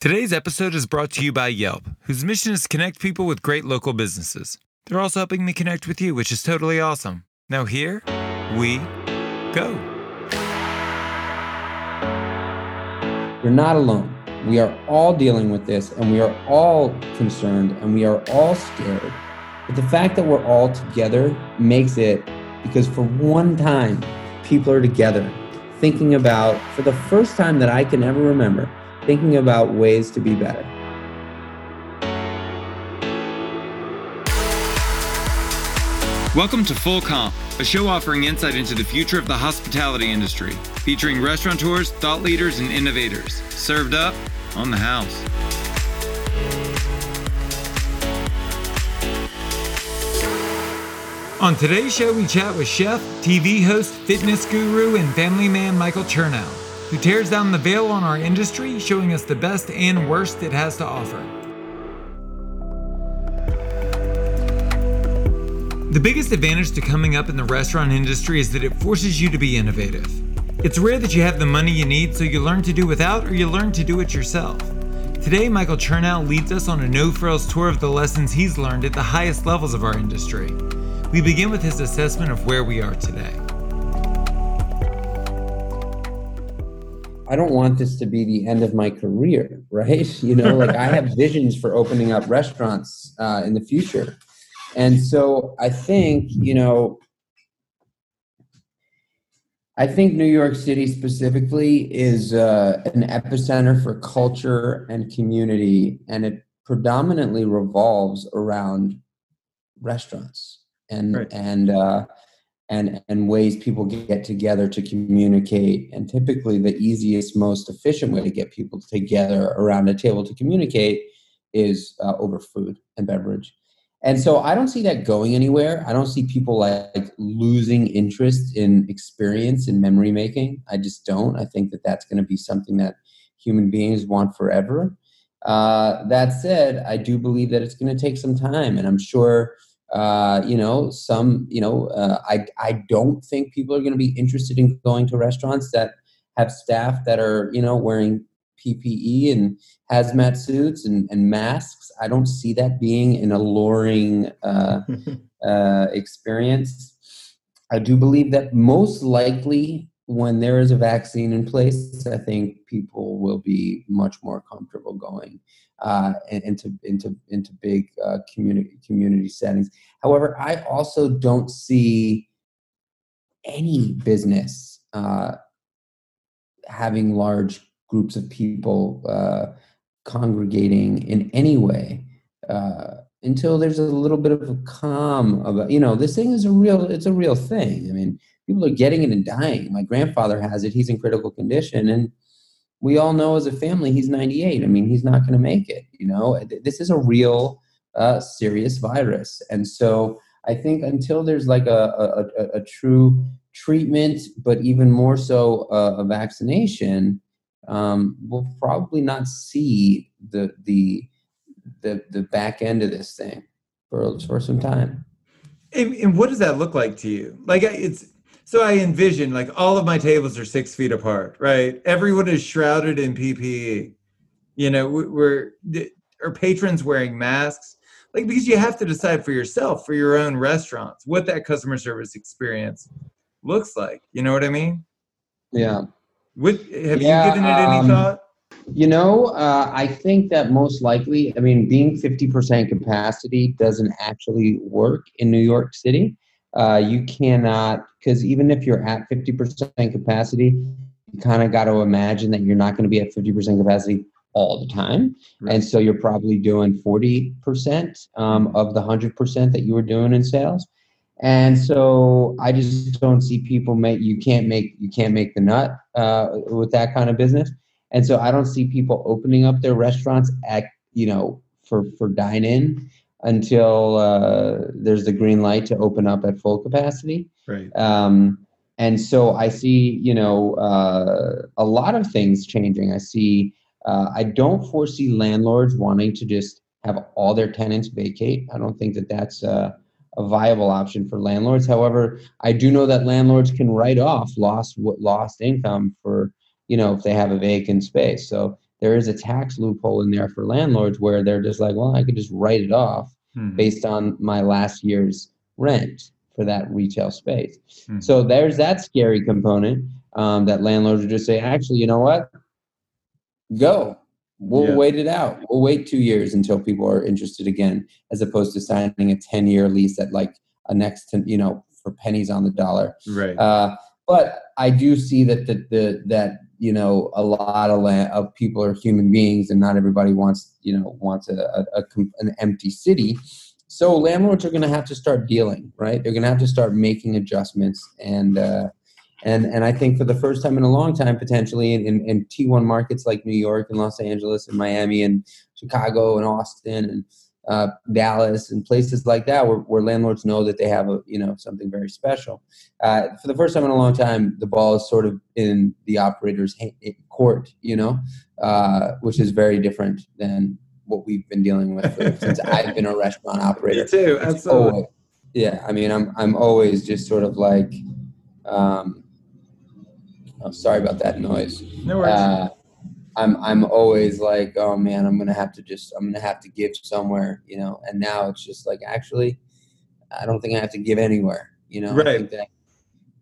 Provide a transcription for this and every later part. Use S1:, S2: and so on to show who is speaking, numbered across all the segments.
S1: Today's episode is brought to you by Yelp, whose mission is to connect people with great local businesses. They're also helping me connect with you, which is totally awesome. Now, here we go.
S2: You're not alone. We are all dealing with this and we are all concerned and we are all scared. But the fact that we're all together makes it because for one time, people are together thinking about, for the first time that I can ever remember, thinking about ways to be better.
S1: Welcome to Full Comp, a show offering insight into the future of the hospitality industry, featuring restaurateurs, thought leaders, and innovators. Served up on the house. On today's show, we chat with chef, TV host, fitness guru, and family man Michael Chernow, who tears down the veil on our industry, showing us the best and worst it has to offer. The biggest advantage to coming up in the restaurant industry is that it forces you to be innovative. It's rare that you have the money you need, so you learn to do without or you learn to do it yourself. Today, Michael Chernow leads us on a no frills tour of the lessons he's learned at the highest levels of our industry. We begin with his assessment of where we are today.
S2: I don't want this to be the end of my career, right? You know, like I have visions for opening up restaurants uh, in the future. And so I think, you know, I think New York City specifically is uh, an epicenter for culture and community, and it predominantly revolves around restaurants and right. and uh, and and ways people get together to communicate. And typically, the easiest, most efficient way to get people together around a table to communicate is uh, over food and beverage. And so I don't see that going anywhere. I don't see people like losing interest in experience and memory making. I just don't. I think that that's going to be something that human beings want forever. Uh, that said, I do believe that it's going to take some time, and I'm sure uh, you know, some, you know, uh, I, I don't think people are going to be interested in going to restaurants that have staff that are, you know, wearing PPE and hazmat suits and, and masks. I don't see that being an alluring uh, uh, experience. I do believe that most likely when there is a vaccine in place, I think people will be much more comfortable going uh, into into into big uh, community community settings. However, I also don't see any business uh, having large groups of people uh, congregating in any way uh, until there's a little bit of a calm about you know this thing is a real it's a real thing. I mean, people are getting it and dying. My grandfather has it; he's in critical condition, and we all know as a family he's 98 i mean he's not going to make it you know? This is a real uh, serious virus. And so i think until there's like a, a, a true treatment but even more so uh, a vaccination um, we'll probably not see the the the, the back end of this thing for, for some time.
S1: And, and what does that look like to you? Like it's so I envision like all of my tables are six feet apart, right? Everyone is shrouded in PPE. You know, we're are patrons wearing masks? Like because you have to decide for yourself, for your own restaurants, what that customer service experience looks like. You know what I mean?
S2: Yeah.
S1: What have yeah, you given it any um, thought?
S2: You know, uh, I think that most likely, I mean, being 50% capacity doesn't actually work in New York City. Uh, you cannot, because even if you're at 50% capacity, you kind of got to imagine that you're not going to be at 50% capacity all the time. Right. And so you're probably doing 40% um, of the 100% that you were doing in sales. And so I just don't see people make, you can't make, you can't make the nut uh, with that kind of business. And so I don't see people opening up their restaurants at, you know, for, for dine in until uh, there's the green light to open up at full capacity.
S1: Right.
S2: Um, and so I see, you know, uh, a lot of things changing. I see. Uh, I don't foresee landlords wanting to just have all their tenants vacate. I don't think that that's a, a viable option for landlords. However, I do know that landlords can write off lost lost income for you know if they have a vacant space. So there is a tax loophole in there for landlords where they're just like, well, I could just write it off
S1: Hmm.
S2: based on my last year's rent for that retail space.
S1: Hmm.
S2: So there's that scary component um, that landlords would just say, actually, you know what? Go. We'll
S1: Yeah.
S2: wait it out. We'll wait two years until people are interested again, as opposed to signing a 10 year lease at like a next to, you know, for pennies on the dollar.
S1: Right.
S2: Uh, but I do see that the, the that you know a lot of land, of people are human beings, and not everybody wants you know wants a, a, a an empty city. So landlords are going to have to start dealing, right? They're going to have to start making adjustments, and uh, and and I think for the first time in a long time, potentially in, in, in T1 markets like New York and Los Angeles and Miami and Chicago and Austin and uh, Dallas and places like that, where, where landlords know that they have a you know something very special. Uh, for the first time in a long time, the ball is sort of in the operator's ha- court, you know, uh, which is very different than what we've been dealing with for, since I've been a restaurant operator.
S1: Me too. Absolutely.
S2: always- yeah, I mean, I'm I'm always just sort of like, um, oh, sorry about that noise.
S1: No worries.
S2: I'm I'm always like, oh man, I'm gonna have to just I'm gonna have to give somewhere, you know. And now it's just like, actually, I don't think I have to give anywhere, you know. I
S1: Right.
S2: think that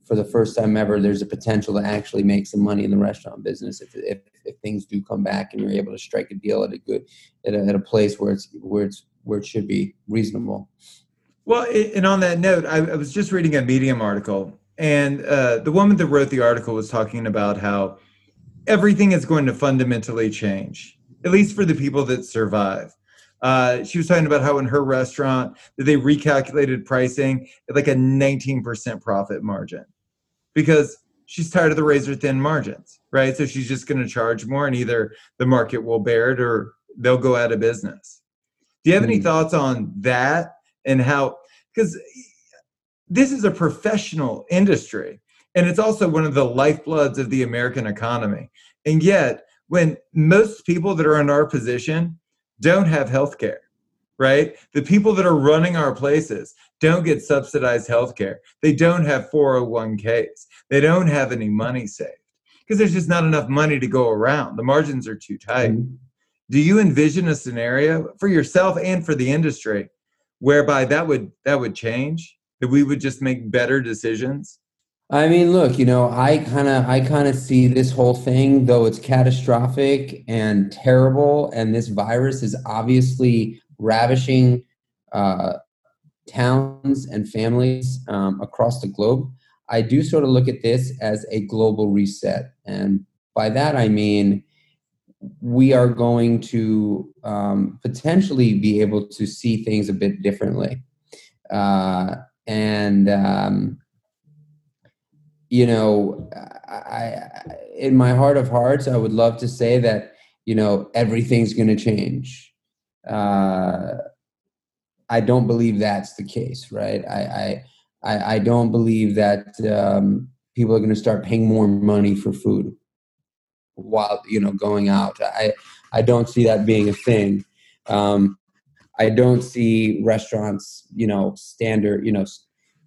S2: for the first time ever, there's a potential to actually make some money in the restaurant business if if, if things do come back and you're able to strike a deal at a good at a, at a place where it's where it's where it should be reasonable.
S1: Well, and on that note, I, I was just reading a Medium article, and uh, the woman that wrote the article was talking about how everything is going to fundamentally change, at least for the people that survive. Uh, she was talking about how in her restaurant that they recalculated pricing at like a 19% profit margin because she's tired of the razor thin margins, right? So she's just going to charge more, and either the market will bear it or they'll go out of business. Do you have any
S2: Hmm.
S1: thoughts on that and how? Because this is a professional industry, and it's also one of the lifebloods of the American economy. And yet, when most people that are in our position don't have health care, right? The people that are running our places don't get subsidized health care. They don't have 401ks. They don't have any money saved because there's just not enough money to go around. The margins are too tight. Mm-hmm. Do you envision a scenario for yourself and for the industry whereby that would that would change? That we would just make better decisions?
S2: I mean, look, you know, I kind of I kind of see this whole thing though it's catastrophic and terrible and this virus is obviously ravishing uh, towns and families um, across the globe. I do sort of look at this as a global reset. And by that I mean we are going to um, potentially be able to see things a bit differently. Uh, and um, you know, I, in my heart of hearts, I would love to say that you know everything's going to change. Uh, I don't believe that's the case, right? I I, I, I don't believe that um, people are going to start paying more money for food while you know going out. I I don't see that being a thing. Um, I don't see restaurants, you know, standard, you know,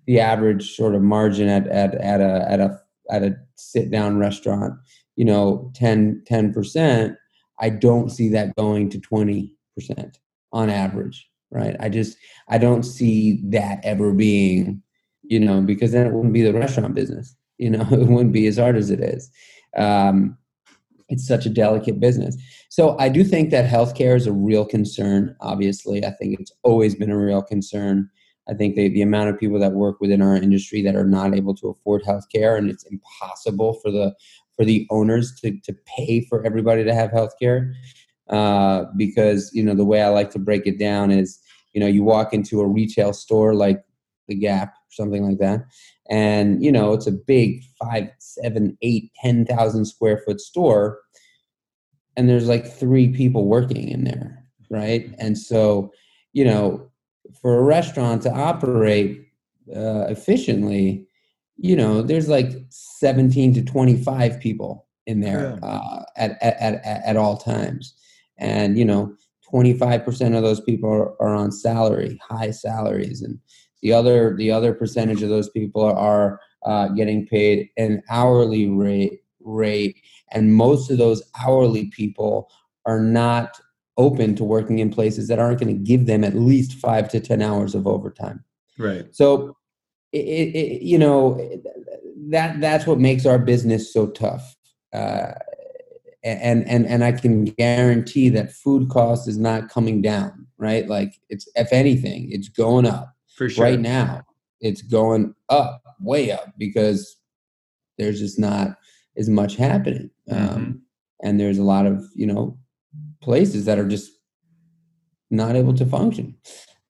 S2: the average sort of margin at at at a at a at a sit down restaurant, you know, 10 percent. I don't see that going to twenty percent on average, right? I just I don't see that ever being, you know, because then it wouldn't be the restaurant business, you know, it wouldn't be as hard as it is. Um, it's such a delicate business. So I do think that healthcare is a real concern. Obviously, I think it's always been a real concern. I think the, the amount of people that work within our industry that are not able to afford healthcare, and it's impossible for the for the owners to, to pay for everybody to have healthcare. Uh, because you know the way I like to break it down is, you know, you walk into a retail store like the Gap or something like that, and you know it's a big five, seven, eight, ten thousand square foot store, and there's like three people working in there, right? And so, you know, for a restaurant to operate uh, efficiently, you know, there's like 17 to 25 people in there
S1: Yeah.
S2: uh, at, at, at, at all times. And, you know, 25% of those people are, are on salary, high salaries. And the other, the other percentage of those people are uh, getting paid an hourly rate, rate. And most of those hourly people are not open to working in places that aren't going to give them at least five to ten hours of overtime.
S1: Right.
S2: So, it, it, you know, that that's what makes our business so tough. Uh, and and and I can guarantee that food cost is not coming down, right? Like it's if anything, it's going up.
S1: For sure.
S2: Right now, it's going up, way up, because there's just not as much happening,
S1: Mm-hmm.
S2: um, and there's a lot of you know places that are just not able to function.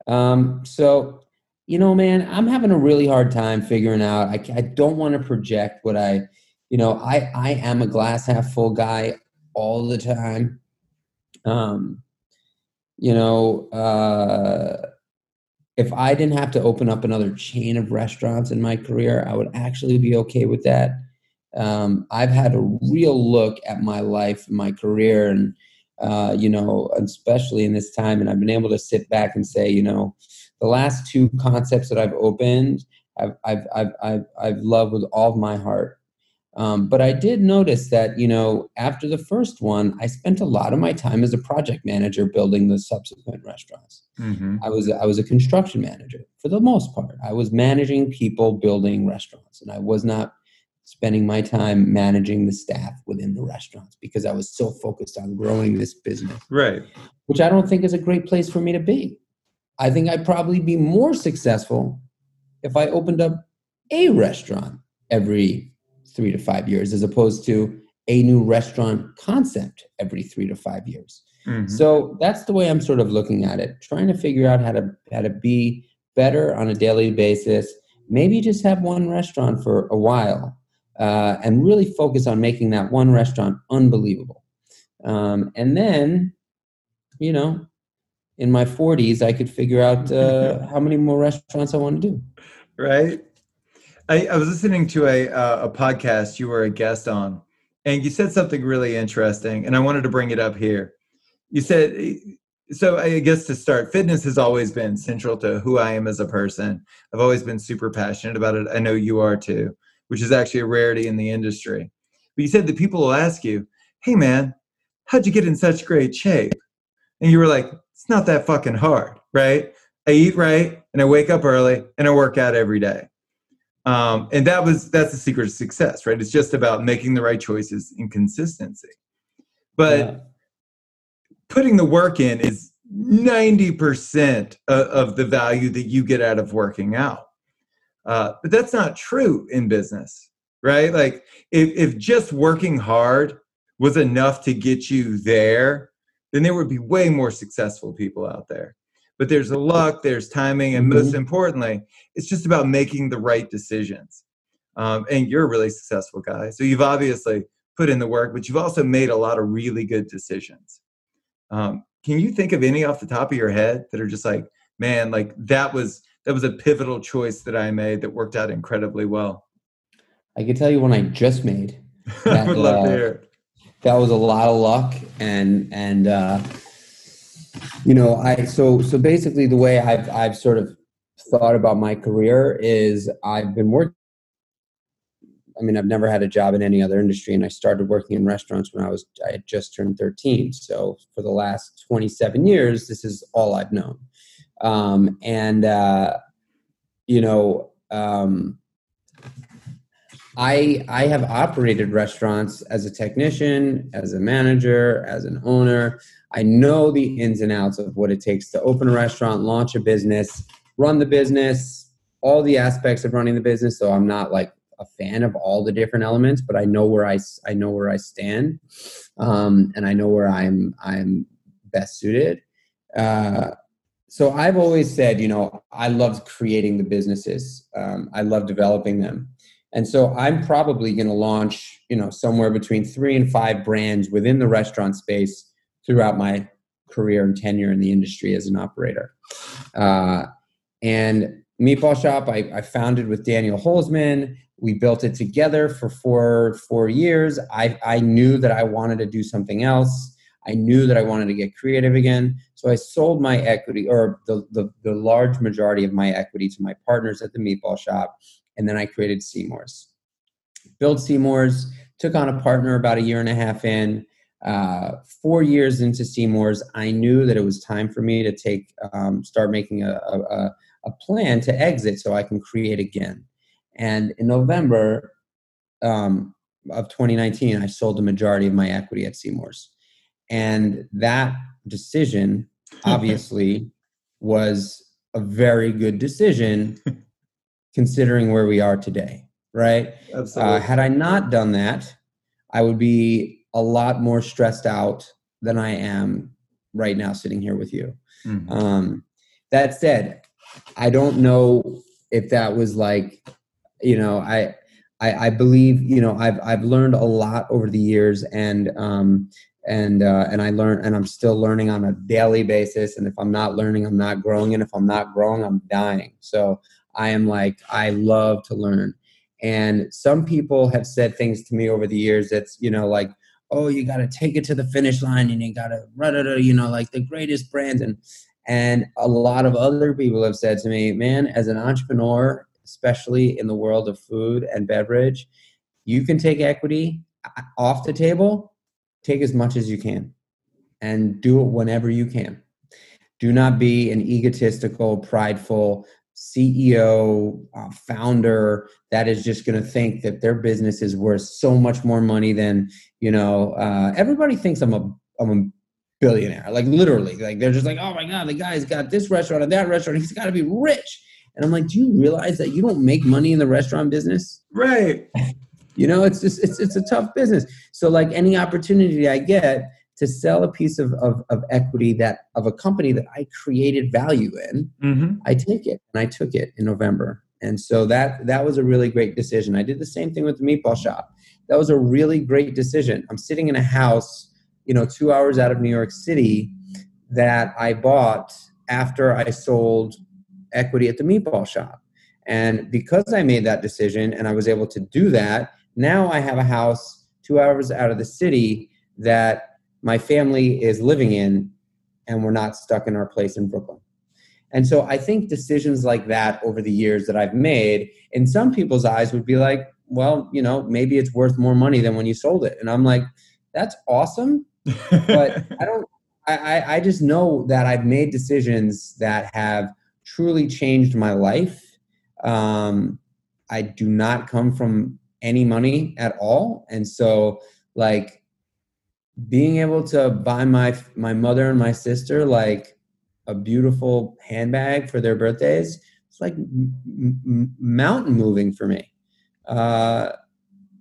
S2: Um, so, you know, man, I'm having a really hard time figuring out. I, I don't want to project what I, you know, I I am a glass half full guy all the time. Um, you know, uh, if I didn't have to open up another chain of restaurants in my career, I would actually be okay with that. Um, I've had a real look at my life, my career, and uh, you know, especially in this time, and I've been able to sit back and say, you know, the last two concepts that I've opened, I've I've I've I've, I've loved with all of my heart. Um, but I did notice that, you know, after the first one, I spent a lot of my time as a project manager building the subsequent restaurants.
S1: hmm
S2: I was I was a construction manager for the most part. I was managing people building restaurants, and I was not spending my time managing the staff within the restaurants because I was so focused on growing this business,
S1: Right.
S2: which I don't think is a great place for me to be. I think I'd probably be more successful if I opened up a restaurant every three to five years as opposed to a new restaurant concept every three to five years.
S1: Mhm.
S2: So that's the way I'm sort of looking at it, trying to figure out how to how to be better on a daily basis. Maybe just have one restaurant for a while, uh, and really focus on making that one restaurant unbelievable. Um, and then, you know, in my 40s, I could figure out uh, how many more restaurants I want to do.
S1: right? I, I was listening to a uh, a podcast you were a guest on, and you said something really interesting, and I wanted to bring it up here. You said, so I guess to start, fitness has always been central to who I am as a person. I've always been super passionate about it. I know you are too, which is actually a rarity in the industry. But you said that people will ask you, "Hey, man, how'd you get in such great shape?" And you were like, "It's not that fucking hard, right? I eat right, and I wake up early, and I work out every day." um, and that was that's the secret of success right it's just about making the right choices and consistency but
S2: Yeah.
S1: putting the work in is 90% of, of the value that you get out of working out uh, but that's not true in business right? Like if, if just working hard was enough to get you there then there would be way more successful people out there. But there's a luck there's timing and most importantly it's just about making the right decisions. Um, and you're a really successful guy so you've obviously put in the work but you've also made a lot of really good decisions. Um, can you think of any off the top of your head that are just like man like that was that was a pivotal choice that i made that worked out incredibly well.
S2: I can tell you one I just made.
S1: i would love to
S2: uh,
S1: hear it.
S2: that was a lot of luck and and uh you know i so so basically the way i've i've sort of thought about my career is i've been working i mean i've never had a job in any other industry and i started working in restaurants when i was i had just turned 13 so for the last 27 years this is all i've known um and uh you know um I I have operated restaurants as a technician, as a manager, as an owner. I know the ins and outs of what it takes to open a restaurant, launch a business, run the business, all the aspects of running the business. So I'm not like a fan of all the different elements, but I know where I I know where I stand, um, and I know where I'm I'm best suited. Uh, so I've always said, you know, I love creating the businesses. Um, I love developing them. And so I'm probably going to launch, you know, somewhere between three and five brands within the restaurant space throughout my career and tenure in the industry as an operator. Uh, and Meatball Shop, I, I founded with Daniel Holzman. We built it together for four four years. I, I knew that I wanted to do something else. I knew that I wanted to get creative again. So I sold my equity, or the, the, the large majority of my equity, to my partners at the Meatball Shop and then I created Seamore's. Built Seamore's, took on a partner about a year and a half in. uh, four years into Seamore's, I knew that it was time for me to take um, start making a, a, a plan to exit so I can create again. And in November um, of 2019, I sold the majority of my equity at Seamore's, and that decision obviously was a very good decision considering where we are today right? Uh, had i not done that i would be a lot more stressed out than i am right now sitting here with you. Mm-hmm. um, that said i don't know if that was like you know i I, I believe you know I've I've learned a lot over the years, and um, and uh, and I learn and I'm still learning on a daily basis. And if I'm not learning, I'm not growing. And if I'm not growing, I'm dying. So I am like I love to learn. And some people have said things to me over the years that's you know like oh you got to take it to the finish line and you got to you know like the greatest brand and and a lot of other people have said to me man as an entrepreneur especially in the world of food and beverage you can take equity uh, off the table take as much as you can and do it whenever you can. Do not be an egotistical, prideful CEO, uh, founder that is just going to think that their business is worth so much more money than, you know, uh, everybody thinks I'm a, I'm a billionaire. Like literally, like they're just like, oh my God, the guy's got this restaurant and that restaurant. He's got to be rich. And I'm like, do you realize that you don't make money in the restaurant business?
S1: Right.
S2: You know, it's just it's it's a tough business. So like any opportunity I get to sell a piece of, of, of equity that of a company that I created value in, mm-hmm. I take it. And I took it in November. And so that that was a really great decision. I did the same thing with the meatball shop. That was a really great decision. I'm sitting in a house, you know, two hours out of New York City that I bought after I sold equity at the meatball shop. And because I made that decision and I was able to do that, now I have a house two hours out of the city that my family is living in, and we're not stuck in our place in Brooklyn. And so I think decisions like that over the years that I've made, in some people's eyes, would be like, well, you know, maybe it's worth more money than when you sold it. And I'm like, that's awesome. but I don't, I, I just know that I've made decisions that have truly changed my life. Um, I do not come from any money at all. And so like being able to buy my my mother and my sister like a beautiful handbag for their birthdays it's like m- m- mountain moving for me. Uh,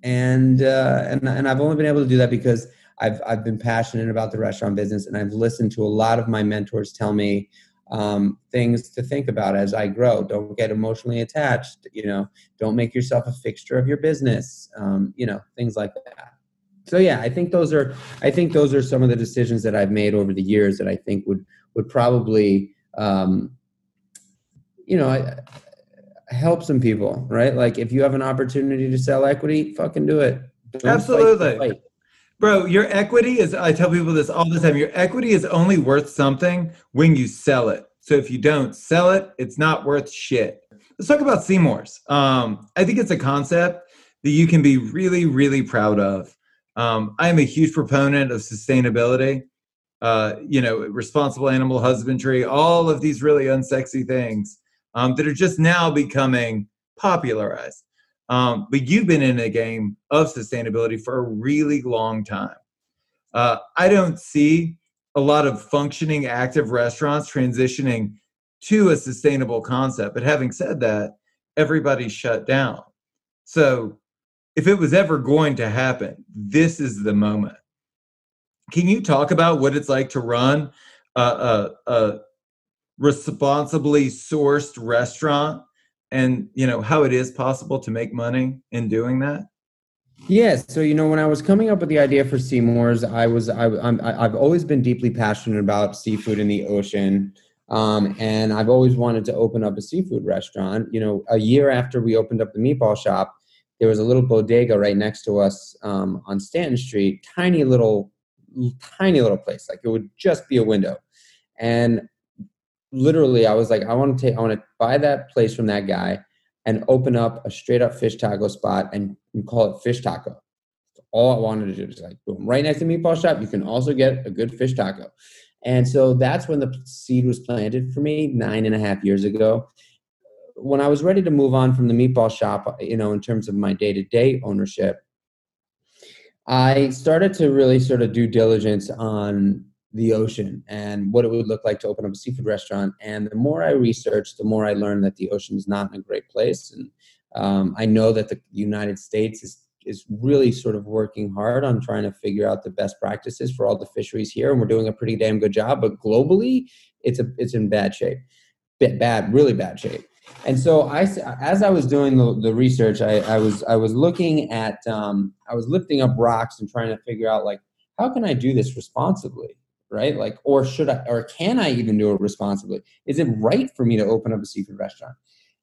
S2: and uh, and and I've only been able to do that because I've I've been passionate about the restaurant business and I've listened to a lot of my mentors tell me um, things to think about as I grow. Don't get emotionally attached. You know, don't make yourself a fixture of your business. Um, you know, things like that. So yeah, I think those are I think those are some of the decisions that I've made over the years that I think would would probably um, you know help some people, right? Like if you have an opportunity to sell equity, fucking do it.
S1: Don't Absolutely. Bro, your equity is, I tell people this all the time, your equity is only worth something when you sell it. So if you don't sell it, it's not worth shit. Let's talk about Seamore's. Um, I think it's a concept that you can be really, really proud of. Um, I am a huge proponent of sustainability, uh, you know, responsible animal husbandry, all of these really unsexy things um, that are just now becoming popularized. Um, but you've been in a game of sustainability for a really long time. Uh, I don't see a lot of functioning active restaurants transitioning to a sustainable concept. But having said that, everybody's shut down. So if it was ever going to happen, this is the moment. Can you talk about what it's like to run a, a, a responsibly sourced restaurant and you know how it is possible to make money in doing that?
S2: Yes so you know when i was coming up with the idea for Seamore's i was I, I'm, i've always been deeply passionate about seafood in the ocean um, and i've always wanted to open up a seafood restaurant. You know a year after we opened up the meatball shop there was a little bodega right next to us um, on stanton street tiny little tiny little place like it would just be a window. And literally I was like, I want to take, I want to buy that place from that guy and open up a straight up fish taco spot and, and call it fish taco. all I wanted to do is like, boom, right next to the meatball shop, you can also get a good fish taco. And so that's when the seed was planted for me nine and a half years ago. When I was ready to move on from the meatball shop, uh, you know, in terms of my day to day ownership, I started to really sort of due diligence on the ocean and what it would look like to open up a seafood restaurant. And the more I researched, the more I learned that the ocean is not in a great place. And um, I know that the United States is is really sort of working hard on trying to figure out the best practices for all the fisheries here, and we're doing a pretty damn good job. But globally, it's a it's in bad shape, bit bad, really bad shape. And so I, as I was doing the, the research, I, I was I was looking at um, I was lifting up rocks and trying to figure out like how can I do this responsibly, right? Like, or should I, or can I even do it responsibly? Is it right for me to open up a seafood restaurant?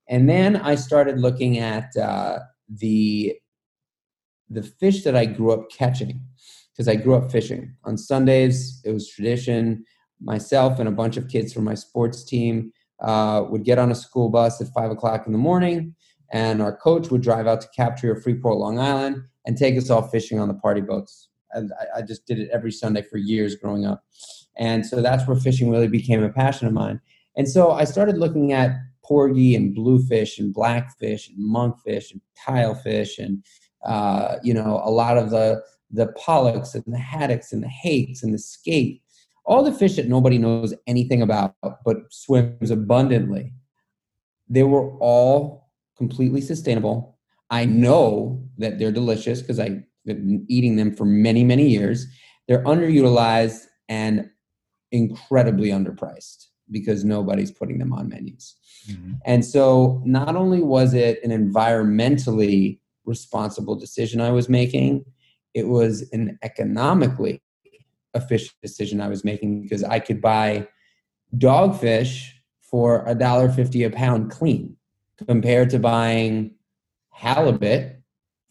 S2: And then I started looking at uh, the the fish that I grew up catching because I grew up fishing. On Sundays, it was tradition. Myself and a bunch of kids from my sports team uh, would get on a school bus at five o'clock in the morning, and our coach would drive out to Captree or Freeport, Long Island, and take us all fishing on the party boats. And I, I just did it every Sunday for years growing up. And so that's where fishing really became a passion of mine. And so I started looking at porgy and bluefish and blackfish and monkfish and tilefish and uh, you know, a lot of the the pollocks and the haddocks and the hakes and the skate, all the fish that nobody knows anything about but swims abundantly. They were all completely sustainable. I know that they're delicious because I've been eating them for many, many years. They're underutilized and incredibly underpriced because nobody's putting them on menus. Mm-hmm. And so not only was it an environmentally responsible decision I was making. It was an economically efficient decision I was making because I could buy dogfish for a dollar fifty a pound clean compared to buying halibut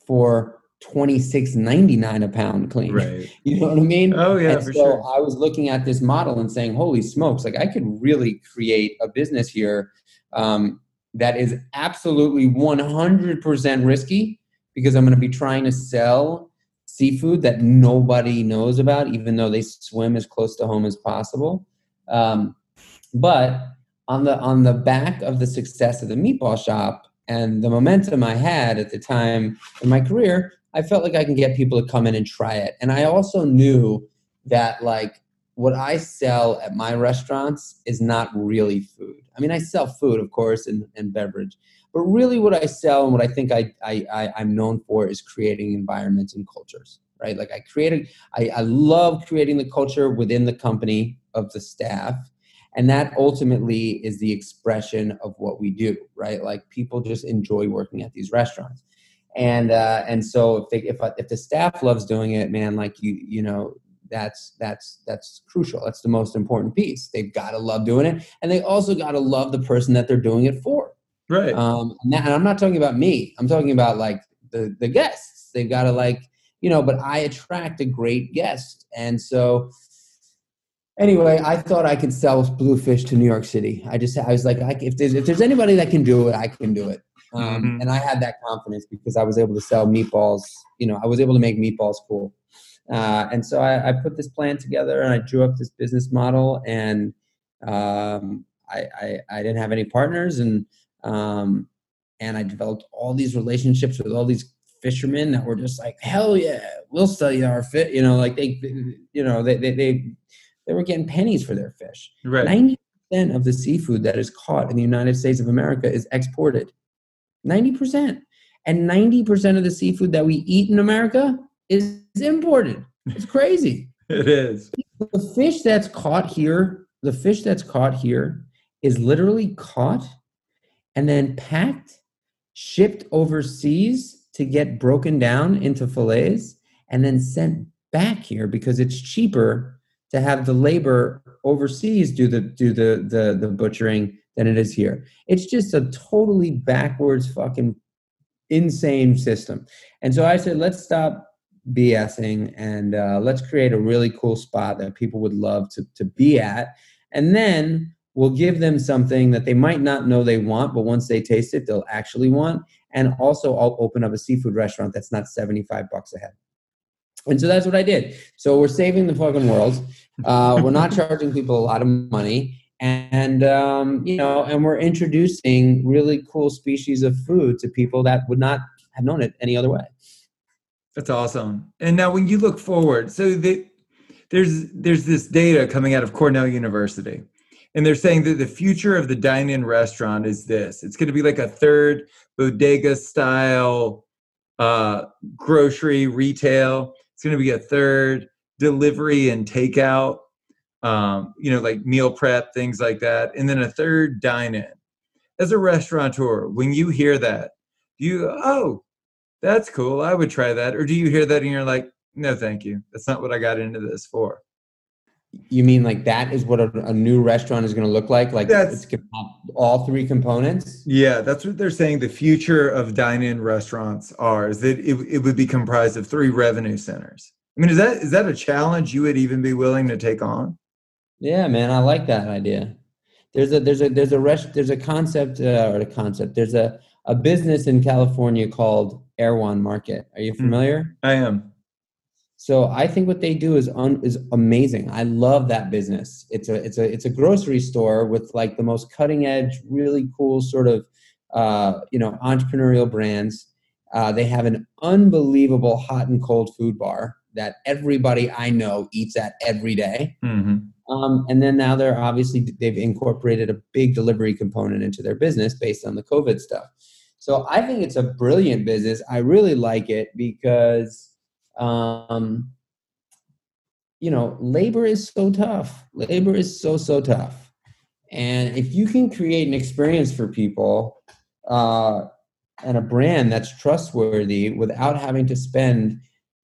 S2: for twenty six ninety nine a pound clean.
S1: Right.
S2: You know what I mean?
S1: Oh yeah,
S2: and so
S1: sure.
S2: I was looking at this model and saying, "Holy smokes! Like I could really create a business here um, that is absolutely one hundred percent risky, because I'm going to be trying to sell seafood that nobody knows about, even though they swim as close to home as possible. Um, but on the on the back of the success of the meatball shop and the momentum I had at the time in my career, I felt like I can get people to come in and try it. And I also knew that like what I sell at my restaurants is not really food. I mean, I sell food, of course, and, and beverage, but really, what I sell and what I think I, I, I am known for is creating environments and cultures. Right? Like I created, I, I love creating the culture within the company of the staff, and that ultimately is the expression of what we do. Right? Like people just enjoy working at these restaurants and uh, and so if they, if if the staff loves doing it, man, like you you know that's that's that's crucial. That's the most important piece. They've got to love doing it, and they also got to love the person that they're doing it for.
S1: Right.
S2: Um, and, that, and I'm not talking about me. I'm talking about like the the guests. They've got to like you know. But I attract a great guest, and so anyway, I thought I could sell bluefish to New York City. I just I was like, I, if there's if there's anybody that can do it, I can do it. Um, mm-hmm. And I had that confidence because I was able to sell meatballs. You know, I was able to make meatballs cool. Uh, and so I, I, put this plan together and I drew up this business model and um, I, I, I, didn't have any partners and um, and I developed all these relationships with all these fishermen that were just like, hell yeah, we'll sell you our fish. You know, like they, you know, they, they, they, they were getting pennies for their fish.
S1: Right.
S2: 90% of the seafood that is caught in the United States of America is exported. 90%. And 90% of the seafood that we eat in America is imported. It's crazy.
S1: it is.
S2: The fish that's caught here, the fish that's caught here is literally caught and then packed, shipped overseas to get broken down into fillets, and then sent back here because it's cheaper to have the labor overseas do the do the the, the butchering than it is here. It's just a totally backwards fucking insane system. And so I said, let's stop BSing and uh, let's create a really cool spot that people would love to, to be at. And then we'll give them something that they might not know they want, but once they taste it, they'll actually want. And also, I'll open up a seafood restaurant that's not 75 bucks a head. And so that's what I did. So we're saving the fucking world. Uh, we're not charging people a lot of money, and um, you know, and we're introducing really cool species of food to people that would not have known it any other way.
S1: That's awesome. And now, when you look forward, so the, there's there's this data coming out of Cornell University, and they're saying that the future of the dine-in restaurant is this: it's going to be like a third bodega style uh, grocery retail. It's going to be a third delivery and takeout, um, you know, like meal prep, things like that. And then a third dine in. As a restaurateur, when you hear that, do you, oh, that's cool. I would try that. Or do you hear that and you're like, no, thank you. That's not what I got into this for.
S2: You mean like that is what a, a new restaurant is going to look like? Like
S1: That's-
S2: it's all three components?
S1: Yeah, that's what they're saying. The future of dine-in restaurants are is that it, it would be comprised of three revenue centers. I mean, is that is that a challenge you would even be willing to take on?
S2: Yeah, man, I like that idea. There's a there's a there's a rest there's a concept uh, or a concept. There's a a business in California called Erewhon Market. Are you familiar?
S1: I am.
S2: So I think what they do is un, is amazing. I love that business. It's a it's a it's a grocery store with like the most cutting edge, really cool sort of uh, you know entrepreneurial brands. Uh, they have an unbelievable hot and cold food bar that everybody I know eats at every day.
S1: hmm
S2: Um, and then now they're obviously they've incorporated a big delivery component into their business based on the COVID stuff. So I think it's a brilliant business. I really like it because, um, you know, labor is so tough. Labor is so so tough, and if you can create an experience for people uh, and a brand that's trustworthy without having to spend,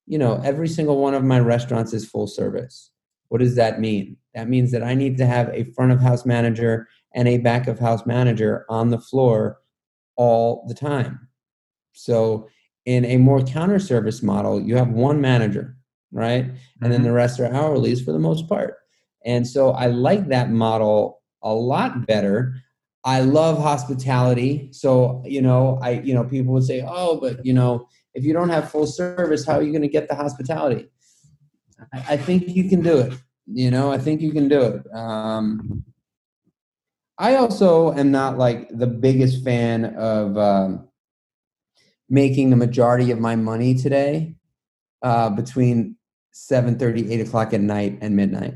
S2: you know, every single one of my restaurants is full service. What does that mean? That means that I need to have a front of house manager and a back of house manager on the floor all the time. So, in a more counter service model, you have one manager, right? And then mm-hmm. the rest are hourlies for the most part. And so, I like that model a lot better. I love hospitality. So, you know, I, you know, people would say, oh, but, you know, if you don't have full service, how are you going to get the hospitality? I think you can do it. You know, I think you can do it. Um, I also am not like the biggest fan of um, making the majority of my money today uh, between 7.30 8 o'clock at night and midnight.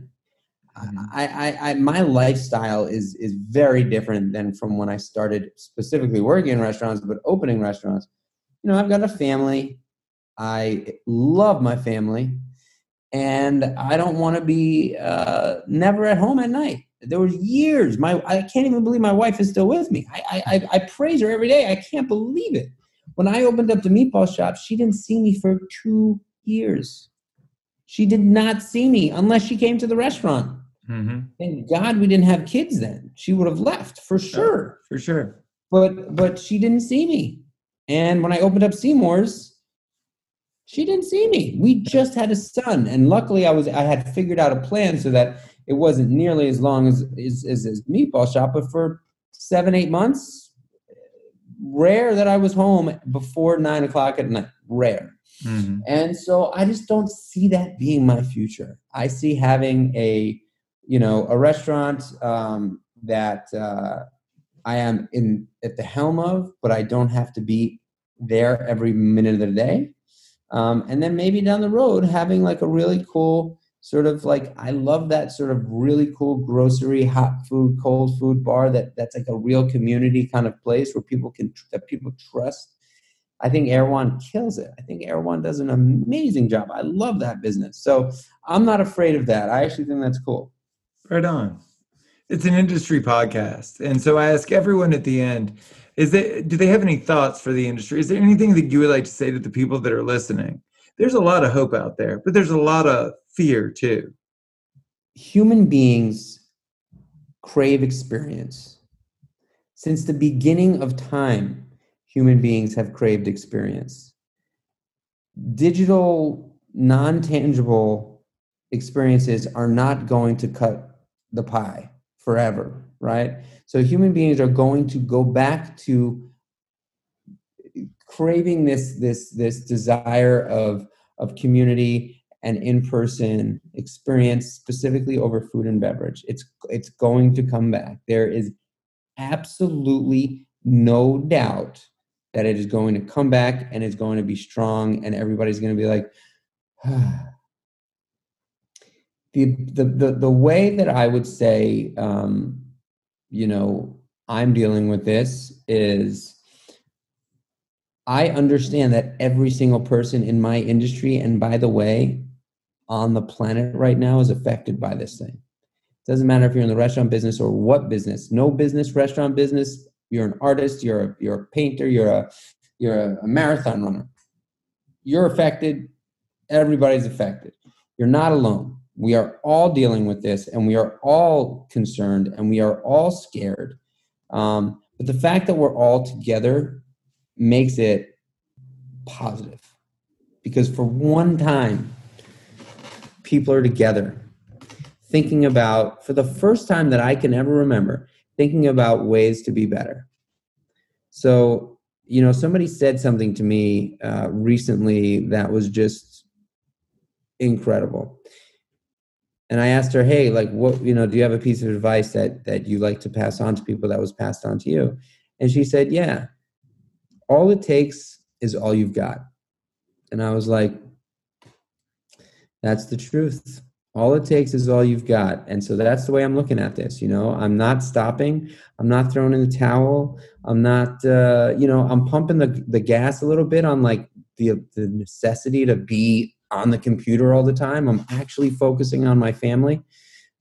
S2: I, I, I my lifestyle is is very different than from when i started specifically working in restaurants but opening restaurants. You know i've got a family. I love my family and i don't want to be uh, never at home at night. There were years my i can't even believe my wife is still with me. I, I i praise her every day. I can't believe it. When i opened up the meatball shop she didn't see me for two years. She did not see me unless she came to the restaurant.
S1: Mm-hmm.
S2: thank god we didn't have kids then. She would have left for sure.
S1: For sure.
S2: but but she didn't see me. And when i opened up Seamore's she didn't see me we just had a son and luckily i was i had figured out a plan so that it wasn't nearly as long as as, as, as meatball shop but for seven eight months rare that i was home before nine o'clock at night rare
S1: hmm
S2: and so I just don't see that being my future. I see having a, you know, a restaurant um, that uh, I am in at the helm of, but I don't have to be there every minute of the day. Um, and then maybe down the road, having like a really cool sort of like I love that sort of really cool grocery, hot food, cold food bar that that's like a real community kind of place where people can that people trust. I think Erewhon kills it. I think Erewhon does an amazing job. I love that business. So I'm not afraid of that. I actually think that's cool.
S1: Right on. It's an industry podcast. And so I ask everyone at the end, is it do they have any thoughts for the industry? Is there anything that you would like to say to the people that are listening? There's a lot of hope out there, but there's a lot of fear too.
S2: Human beings crave experience. Since the beginning of time, human beings have craved experience. Digital, non tangible experiences are not going to cut the pie forever, right? So human beings are going to go back to craving this this this desire of of community and in-person experience specifically over food and beverage. It's it's going to come back. There is absolutely no doubt that it is going to come back and it's going to be strong and everybody's going to be like the, the the the way that i would say um you know i'm dealing with this is I understand that every single person in my industry, and by the way, on the planet right now is affected by this thing. It doesn't matter if you're in the restaurant business or what business, no business, restaurant business, you're an artist, you're a, you're a painter, you're a, you're a, a marathon runner. You're affected, everybody's affected. You're not alone. We are all dealing with this and we are all concerned and we are all scared. Um, but the fact that we're all together makes it positive. Because for one time people are together thinking about for the first time that i can ever remember thinking about ways to be better. So you know somebody said something to me uh, recently that was just incredible and i asked her hey like what you know do you have a piece of advice that that you like to pass on to people that was passed on to you and she said yeah all it takes is all you've got. And I was like, that's the truth. All it takes is all you've got. And so that's the way I'm looking at this. You know, I'm not stopping. I'm not throwing in the towel. I'm not, uh, you know, I'm pumping the, the gas a little bit on like the, the necessity to be on the computer all the time. I'm actually focusing on my family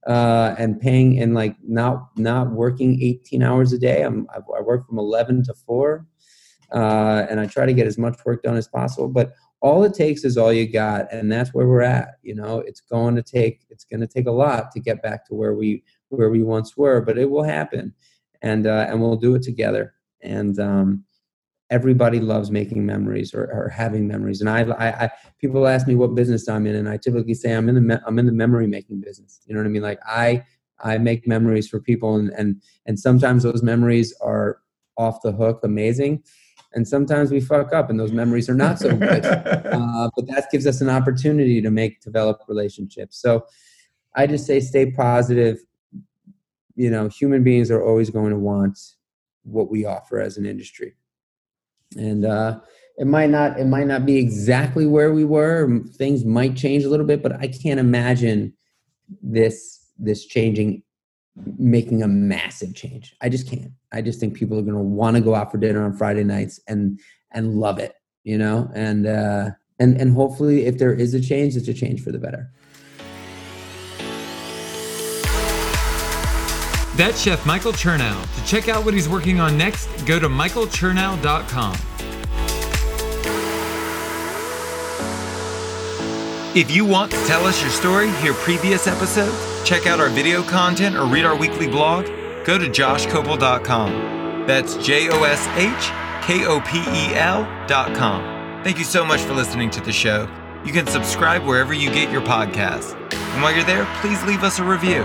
S2: uh, and paying and like not not working 18 hours a day. I'm I work from 11 to 4 uh, and I try to get as much work done as possible. But all it takes is all you got, and that's where we're at. You know, it's going to take it's going to take a lot to get back to where we where we once were, but it will happen, and uh, and we'll do it together. And um, everybody loves making memories or, or having memories. And I, I, I, people ask me what business I'm in, and I typically say I'm in the me- I'm in the memory making business. You know what I mean? Like I I make memories for people, and and and sometimes those memories are off the hook, amazing and sometimes we fuck up and those memories are not so good uh, but that gives us an opportunity to make develop relationships so i just say stay positive you know human beings are always going to want what we offer as an industry and uh, it might not it might not be exactly where we were things might change a little bit but i can't imagine this this changing making a massive change. I just can't. I just think people are going to want to go out for dinner on Friday nights and and love it, you know. And uh, and and hopefully, if there is a change, it's a change for the better.
S1: That's Chef Michael Chernow. To check out what he's working on next, go to michaelchernow.com. If you want to tell us your story, hear previous episodes, check out our video content, or read our weekly blog, go to joshkopel.com. That's J O S H K O P E L.com. Thank you so much for listening to the show. You can subscribe wherever you get your podcasts. And while you're there, please leave us a review.